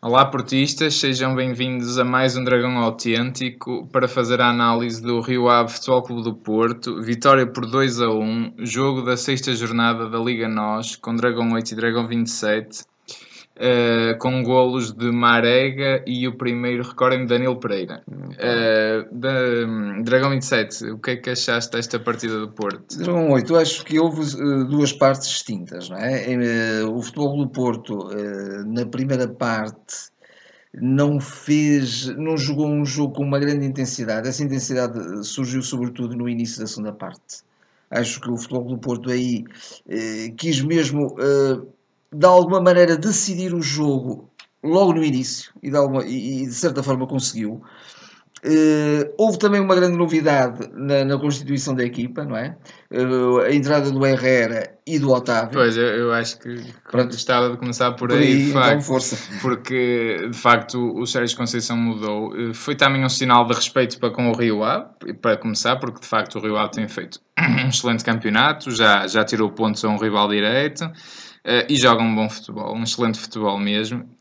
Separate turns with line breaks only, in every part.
Olá, portistas, sejam bem-vindos a mais um Dragão Autêntico para fazer a análise do Rio Ave Futebol Clube do Porto. Vitória por 2 a 1, jogo da sexta jornada da Liga NOS, com Dragão 8 e Dragão 27, uh, com golos de Marega e o primeiro, recordem-me, Danilo Pereira. Uh, da, um, Dragão 27, o que é que achaste desta partida do Porto?
Dragão 8, acho que houve uh, duas partes distintas. Não é? o Futebol do Porto, na primeira parte não fez, não jogou um jogo com uma grande intensidade. Essa intensidade surgiu sobretudo no início da segunda parte. Acho que o Futebol do Porto aí quis mesmo de alguma maneira decidir o jogo logo no início e de, alguma, e, e de certa forma conseguiu. Uh, houve também uma grande novidade na, na, constituição da equipa, não é? Uh, a entrada do Herrera e do Otávio.
Pois, eu, eu acho que Pronto. gostava de começar por, por aí, aí de então, facto, força. porque de facto o Sérgio Conceição mudou. Uh, foi também um sinal de respeito para com o Rio Ave, para começar, porque de facto o Rio Ave tem feito um excelente campeonato, já, já tirou pontos a um rival direito. Uh, e joga um bom futebol, um excelente futebol mesmo.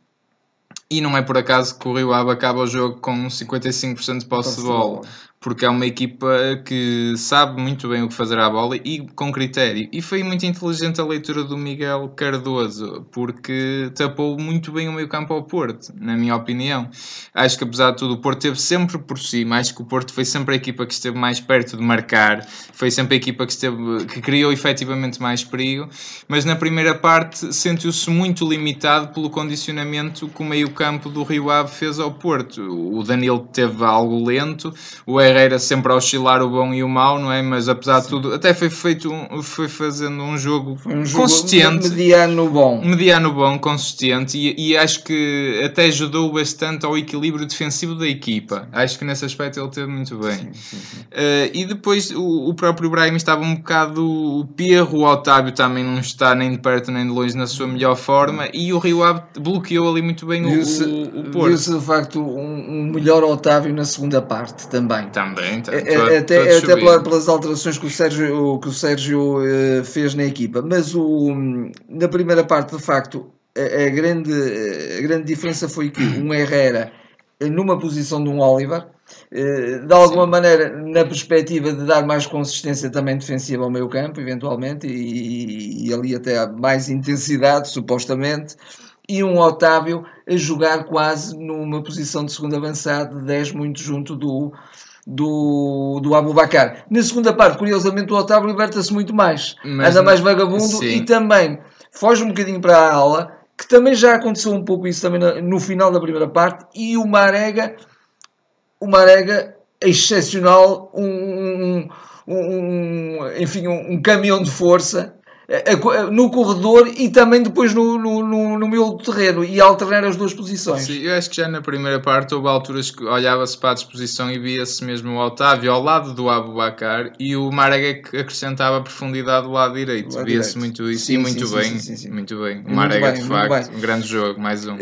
E não é por acaso que o Rio Ave acaba o jogo com 55% de posse de bola porque é uma equipa que sabe muito bem o que fazer à bola e com critério. E foi muito inteligente a leitura do Miguel Cardoso, porque tapou muito bem o meio campo ao Porto, na minha opinião. Acho que apesar de tudo, o Porto esteve sempre por cima, acho que o Porto foi sempre a equipa que esteve mais perto de marcar, foi sempre a equipa que, esteve, que criou efetivamente mais perigo, mas na primeira parte sentiu-se muito limitado pelo condicionamento que o meio campo do Rio Ave fez ao Porto. O Danilo teve algo lento, o Herrera sempre a oscilar o bom e o mau, não é? Mas apesar Sim. de tudo, até foi feito, um, foi fazendo um jogo, um jogo consistente.
Mediano bom.
Mediano bom, consistente, e, e, acho que até ajudou bastante ao equilíbrio defensivo da equipa. Acho que nesse aspecto ele teve muito bem. Sim, sim, uh, e depois o, o, próprio Brahim estava um bocado perro, o Otávio também não está nem de perto nem de longe na sua melhor forma, e o Rio Ave bloqueou ali muito bem o, o,
Viu-se de facto um, um melhor Otávio na segunda parte também.
Também, tá,
é, até, até pelas alterações que o Sérgio, que o Sérgio uh, fez na equipa. Mas o, na primeira parte, de facto, a, a, grande, a grande diferença foi que um Herrera, numa posição de um Oliver, uh, de alguma Sim. maneira, na perspectiva de dar mais consistência também defensiva ao meio campo, eventualmente, e, e ali até mais intensidade, supostamente e um Otávio a jogar quase numa posição de segundo avançado, de 10 muito junto do, do, do Abubacar. Na segunda parte, curiosamente, o Otávio liberta-se muito mais, Mas anda mais vagabundo sim. e também foge um bocadinho para a ala, que também já aconteceu um pouco isso também no final da primeira parte, e o Marega, o Marega excepcional, um, um, um enfim, um, um caminhão de força no corredor e também depois no, no, no, no meio do terreno e alternar as duas posições.
Sim, eu acho que já na primeira parte houve alturas que olhava-se para a disposição e via-se mesmo o Otávio ao lado do Abubacar e o Marega que acrescentava profundidade do lado direito. Via-se muito isso sim, e muito sim, bem. Sim, muito bem. O Marega, de facto, um grande jogo, mais um. Uh,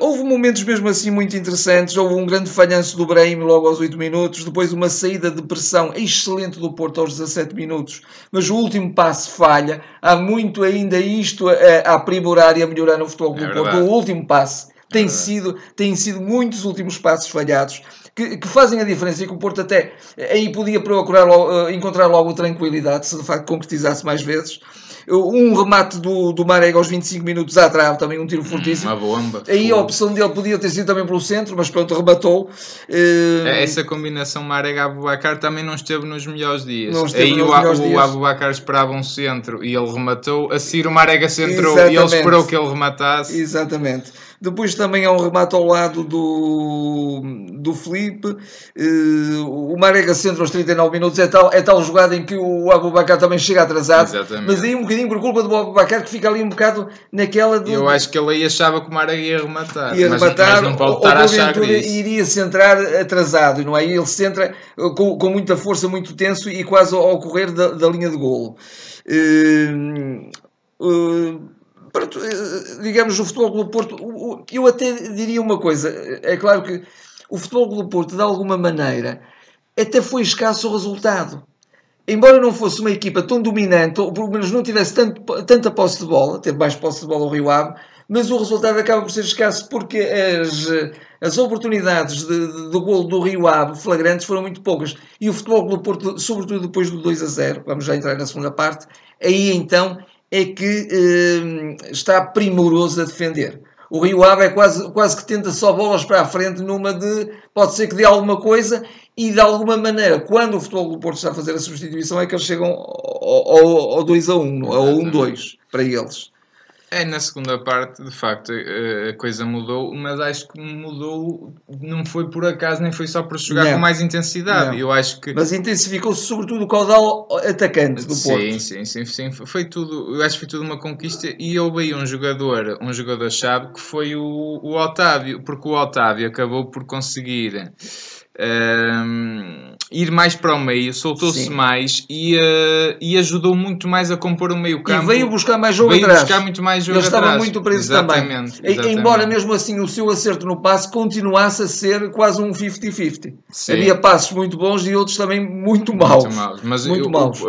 houve momentos mesmo assim muito interessantes. Houve um grande falhanço do Brahim logo aos 8 minutos, depois uma saída de pressão excelente do Porto aos 17 minutos, mas o último passo falha há muito ainda isto a, a aprimorar e a melhorar no futebol do é Porto. O último passe tem, é sido, tem sido muitos últimos passos falhados que, que, fazem a diferença e que o Porto até aí podia procurar eh, encontrar logo tranquilidade se de facto concretizasse mais vezes um remate do, do Marega aos 25 minutos à trave, também um tiro fortíssimo.
Uma bomba.
Aí a opção dele podia ter sido também pelo centro, mas pronto, rematou.
Uh... Essa combinação Marega-Abubacar também não esteve nos melhores dias. Aí o, melhores o, dias. Abubacar esperava um centro e ele rematou. A seguir o Marega centrou Exatamente. e ele esperou que ele rematasse.
Exatamente. Depois também há um remate ao lado do, do Felipe. Uh, o Marega centro aos 39 minutos é tal, é tal jogada em que o Abubacar também chega atrasado. Exatamente. Mas aí um bocadinho por culpa do Abubacar que fica ali um bocado naquela.
De, Eu acho que ele aí achava que o Marega ia rematar. Ia mas, rematar, mas não pode estar a achar
iria centrar atrasado, não é? Ele centra com, com muita força, muito tenso e quase ao correr da, da linha de golo. Uh, uh, eh, digamos, o Futebol Clube Porto, eu até diria uma coisa, é claro que o Futebol Clube Porto, de alguma maneira, até foi escasso o resultado. Embora não fosse uma equipa tão dominante, ou pelo menos não tivesse tanto, tanta posse de bola, teve mais posse de bola o Rio Ave, mas o resultado acaba por ser escasso porque as, as oportunidades de, de, de gol do Rio Ave flagrantes foram muito poucas. E o Futebol do Porto, sobretudo depois do 2 a 0, vamos já entrar na segunda parte, aí então é que eh, está primoroso a defender. O Rio Ave é quase, quase que tenta só bolas para a frente numa de pode ser que dê alguma coisa e de alguma maneira, quando o futebol do Porto está a fazer a substituição, é que eles chegam ao, ao, ao 2 a 1, ao 1-2 para eles.
É, na segunda parte, de facto, a coisa mudou, mas acho que mudou, não foi por acaso, nem foi só por jogar não. com mais intensidade. Eu acho que...
Mas intensificou-se sobretudo o caudal atacante do Porto.
Sim, sim, sim, sim, foi tudo, eu acho que foi tudo uma conquista e houve aí um jogador, um jogador-chave que foi o, o Otávio, porque o Otávio acabou por conseguir uh, ir mais para o meio, soltou-se mais e, uh, e ajudou muito mais a compor o meio campo.
E veio buscar mais jogo veio atrás. buscar
muito mais jogo Ele
estava muito preso
exatamente,
também. Exatamente. Embora mesmo assim o seu acerto no passe continuasse a ser quase um 50-50. Havia passos muito bons e outros também muito maus. Muito maus.
Mas muito maus.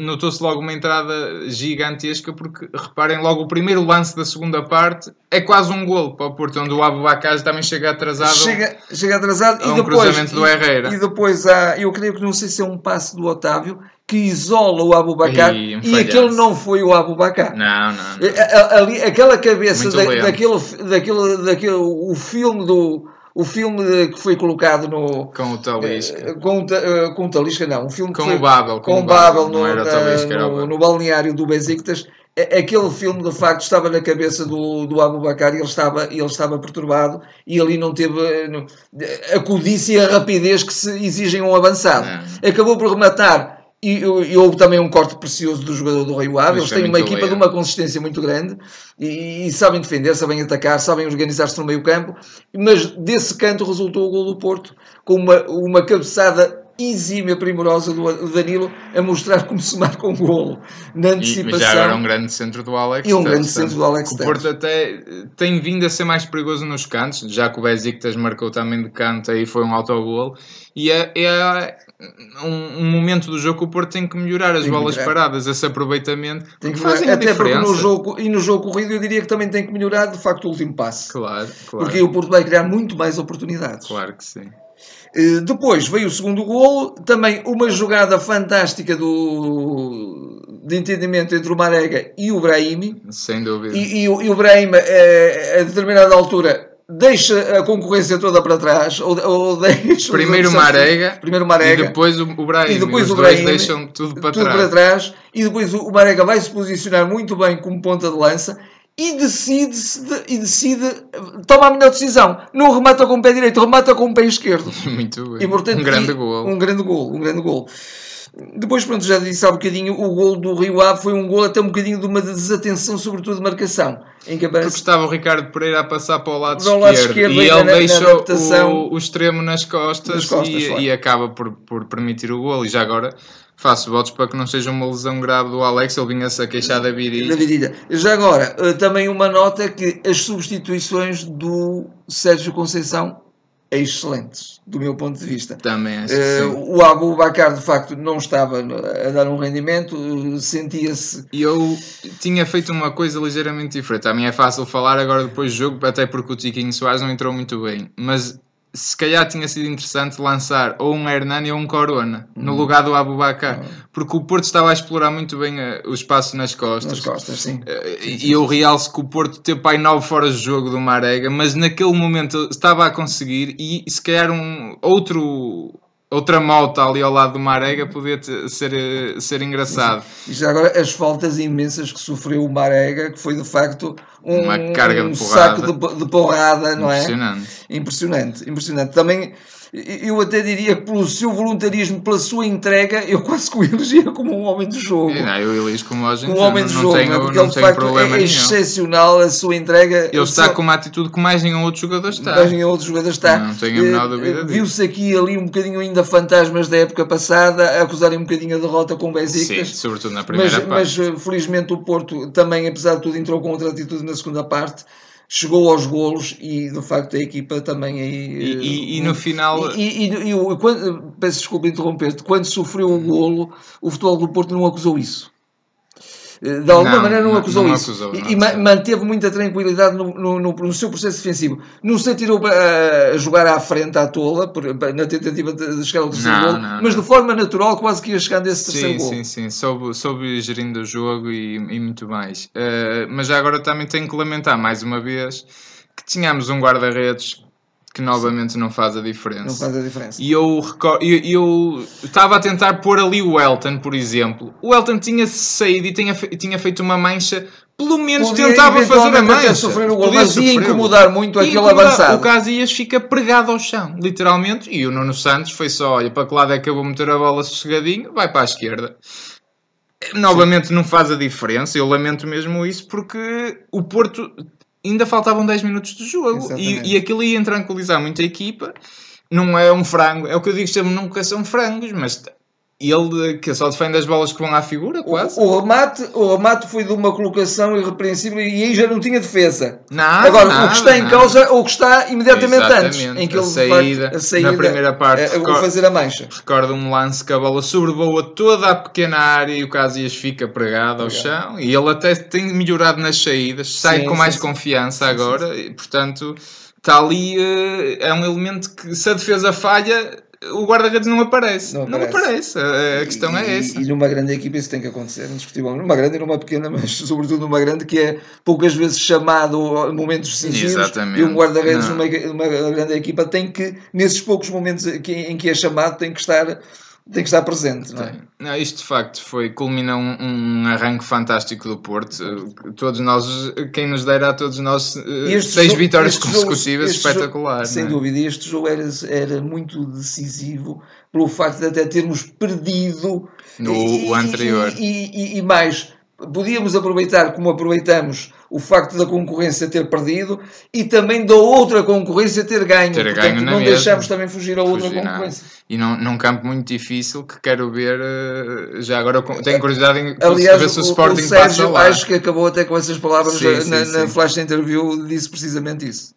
Notou-se logo uma entrada gigantesca porque reparem logo o primeiro lance da segunda parte é quase um golo para o Porto, onde o Abubacar também chega atrasado.
Chega, chega atrasado e
um do Herrera.
E, depois há, eu creio que não sei se é um passe do Otávio que isola o Abubacar e, um e aquele não foi o Abubacar.
Não, não.
não. Ali, aquela cabeça da, daquele, daquele, daquele, o filme do o filme que foi colocado no
com o Talisca
com, uh, com o Talisca não, um filme
com o Babel
com, com o Babel, no, na, Talisca, no, no, balneário do Besiktas aquele filme de facto estava na cabeça do, do Abu Bakar e ele estava, ele estava perturbado e ali não teve a codice e a rapidez que se exigem um avançado. É. Acabou por rematar e, e, houve também um corte precioso do jogador do Rio Ave. Eles têm uma equipa de uma consistência muito grande e, e, sabem defender, sabem atacar, sabem organizar-se no meio campo, mas desse canto resultou o gol do Porto com uma, uma cabeçada exímia primorosa do Danilo a mostrar como se marca um golo na antecipação. E
já agora um grande centro do Alex.
E um grande centro do Alex.
O Porto até tem vindo a ser mais perigoso nos cantos, já que o Besiktas marcou também de canto, aí foi um autogol. E é, é um, um, momento do jogo que o Porto tem que melhorar as tem bolas melhorar. paradas, esse aproveitamento.
Tem que fazer até diferença. porque no jogo, e no jogo corrido eu diria que também tem que melhorar de facto o último passe.
Claro, claro.
Porque o Porto vai criar muito mais oportunidades.
Claro que sim.
Eh, depois veio o segundo golo, também uma jogada fantástica do, de entendimento entre o Marega e o Brahimi.
Sem dúvida.
E, e, e o Brahimi, eh, a determinada altura, deixa a concorrência toda para trás, ou, ou deixa...
Primeiro Marega,
primeiro Marega,
e depois o Brahimi. E depois Os o Brahimi, deixam tudo para
tudo
trás.
para trás. E depois o Marega vai se posicionar muito bem como ponta de lança e decide, e decide, toma a melhor decisão. Não remata com o pé direito, remata com o pé esquerdo.
Muito bem. E, portanto, um grande gol.
Um grande gol, um grande gol. Depois, pronto, já disse há um bocadinho, o gol do Rio Ave foi um gol até um bocadinho de uma desatenção, sobretudo de marcação. Em que
aparece... Porque estava o Ricardo Pereira a passar para o lado, esquerdo, lado esquerdo, e ele na o, o, extremo nas costas, nas costas e, e, acaba por, por permitir o gol. E já agora faço votos para que não seja uma lesão grave do Alex, ele vinha-se a queixar da virilha.
Da virilha. Já agora, eh, também uma nota que as substituições do Sérgio Conceição excelentes, do meu ponto de vista.
Também acho uh,
O Abu Bakar, de facto, não estava a dar um rendimento, sentia-se...
E eu tinha feito uma coisa ligeiramente diferente. A mim é fácil falar agora depois do jogo, até porque o Tiquinho Soares não entrou muito bem. Mas se calhar tinha sido interessante lançar ou um Hernani ou um Corona no uhum. lugar do Abubakar, uhum. porque o Porto estava a explorar muito bem uh, o espaço nas costas.
Nas costas, sim. Uh,
e eu realço que o Porto teve pai nove fora de jogo do Marega, mas naquele momento estava a conseguir e se calhar um outro outra moto ali ao lado do Marega podia ser, eh, ser engraçado.
E já agora as faltas imensas que sofreu o Marega, que foi de facto um,
uma carga
um
de porrada.
saco de, de porrada, não
é? Impressionante.
Impressionante. Também eu até diria que pelo seu voluntarismo, pela sua entrega, eu quase que o elegia como um homem de jogo.
É, não, eu elijo como
um homem de jogo, tenho, porque ele de facto é excepcional a sua entrega.
Ele está com uma atitude que mais nenhum outro jogador está.
Mais nenhum outro jogador está.
Não tenho a menor dúvida
disso. Viu-se aqui ali um bocadinho ainda fantasmas da época passada, a acusarem um bocadinho a derrota com o Besiktas.
Sim, sobretudo na primeira
mas,
parte.
Mas felizmente o Porto também, apesar de tudo, entrou com outra atitude na segunda parte chegou aos golos e de facto a equipa também aí
e, e, e no final
e, e, quando, peço desculpa interromper-te quando sofreu o golo o futebol do Porto não acusou isso. Eh, de alguma não, maneira não, não acusou não isso. Acusou, e, e manteve muita tranquilidade no, no, no, no, seu processo defensivo. Não se tirou a jogar à frente à tola, por, na tentativa de chegar ao terceiro gol, mas de forma natural quase que ia chegando a esse terceiro
sim,
gol.
Sim, sim, soube, soube gerindo o jogo e, e muito mais. Uh, mas já agora também tenho que lamentar mais uma vez que tínhamos um guarda-redes que novamente não faz a diferença.
Não faz a diferença.
E eu eu estava a tentar pôr ali o Elton, por exemplo. O Elton tinha saído e tinha, tinha feito uma mancha, pelo menos Podia tentava fazer a mancha.
Sofrer o gol, mas ia incomodar muito aquele incomodar. avançado.
O Casillas fica pregado ao chão, literalmente. E o Nuno Santos foi só: olha, para que lado é que eu vou meter a bola sossegadinho? Vai para a esquerda. Novamente Sim. não faz a diferença, eu lamento mesmo isso, porque o Porto ainda faltavam 10 minutos de jogo e, e aquilo ia tranquilizar muito a equipa. Não é um frango, é o que eu digo sempre, nunca são frangos, mas ele que só defende as bolas que vão à figura, quase.
O, o, remate, o remate foi de uma colocação irrepreensível e aí já não tinha defesa. Nada, Agora, nada, o que está em nada. causa ou o que está imediatamente Exatamente. antes, em que
a ele saída, a saída na primeira parte.
É, vou fazer a mancha.
Recordo um lance que a bola sobrevoa toda a pequena área e o Casias fica pregado ao chão e ele até tem melhorado nas saídas, sai sim, com mais sim, confiança sim. agora e, portanto, está ali. Eh, é um elemento que, se a defesa falha o guarda-redes não aparece. Não aparece. Não aparece. A, a questão
e,
é essa.
E numa grande equipa isso tem que acontecer, indiscutivelmente. Numa grande e numa pequena, mas sobretudo numa grande que é poucas vezes chamado a momentos decisivos. Exatamente. E um guarda-redes numa, numa grande equipa tem que, nesses poucos momentos em que é chamado, tem que estar tem que estar presente, não é?
Não, isto de facto foi, culmina um, um, arranque fantástico do Porto. Todos nós, quem nos dera a todos nós eh, seis jogo, vitórias consecutivas, jogo, espetacular.
Jogo, sem é? dúvida, este jogo era, era muito decisivo pelo facto de até termos perdido
no e, anterior.
E, e, e mais, podíamos aproveitar como aproveitamos o facto da concorrência ter perdido e também da outra concorrência ter ganho. Ter Portanto, ganho não deixamos também fugir a outra fugir, concorrência. Não.
E num, num campo muito difícil que quero ver, eh, já agora tenho curiosidade em Aliás, ver se o, o Sporting o Sérgio, passa lá.
acho que acabou até com essas palavras sim, na, sim, na flash interview, disse precisamente isso.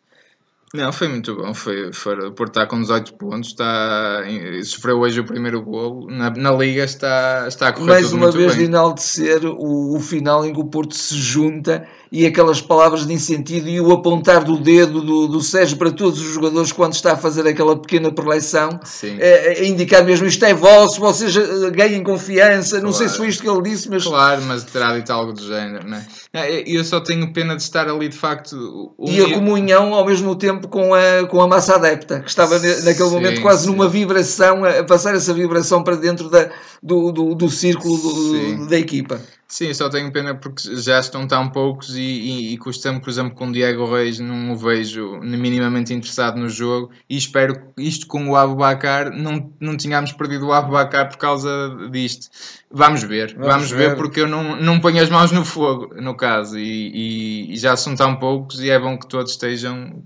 Não, foi muito bom. Foi, foi, o Porto está com 18 pontos, está, sofreu hoje o primeiro gol. Na, na Liga está, está a correr
Mais uma vez
bem.
de enaltecer o, o final em que o Porto se junta e aquelas palavras de incentivo e o apontar do dedo do, do Sérgio para todos os jogadores quando está a fazer aquela pequena preleção, é, é, indicar mesmo isto é vosso, vocês eh, ganhem confiança. Claro. Não sei se foi isto que ele disse, mas.
Claro, mas terá dito algo do género, não é? Eu só tenho pena de estar ali de facto.
E a comunhão ao mesmo tempo com a, com a massa adepta, que estava naquele sim, momento quase sim. numa vibração, a passar essa vibração para dentro da, do, do, do círculo do, da equipa.
Sim, só tenho pena porque já estão tão poucos e, e, e custa-me, por exemplo, com o Diego Reis não o vejo minimamente interessado no jogo e espero que isto com o Abubacar não, não tínhamos perdido o Abubacar por causa disto. Vamos ver, vamos, vamos ver. ver. porque eu não, não ponho as mãos no fogo, no caso, e, e, já são tão poucos e é bom que todos estejam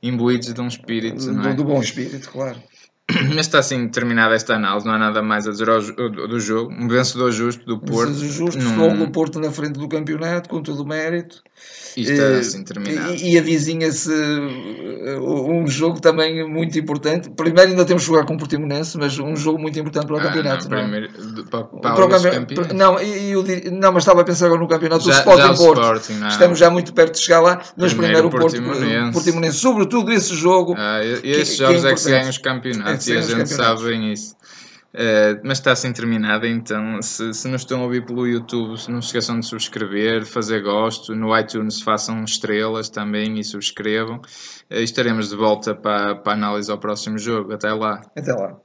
imbuídos de um espírito.
Do, é? do bom espírito, claro.
Mas está assim terminada esta análise, não há nada mais a dizer ao, do jogo. Um vencedor justo do Porto.
Vencedor justo, num... o Porto na frente do campeonato, com todo o mérito.
E está uh, assim terminado.
E, e avizinha-se uh, um jogo também muito importante. Primeiro ainda temos que jogar com o Portimonense, mas um jogo muito importante para o ah, campeonato. Não,
primeiro, não, para, para, para o campeonato.
Não, eu, não, mas estava a pensar agora no campeonato já, do Sporting Porto. Sporting, Estamos já muito perto de chegar lá, mas primeiro, primeiro o Portimonense. Portimonense. Sobretudo esse jogo.
Ah, esses jogos é que se ganham os campeonatos é e a gente sabe bem isso. Uh, mas está assim terminada, então se, se nos estão a ouvir pelo YouTube, não se esqueçam de subscrever, fazer gosto, no iTunes façam estrelas também e subscrevam. Uh, estaremos de volta para, para a análise ao próximo jogo. Até lá.
Até lá.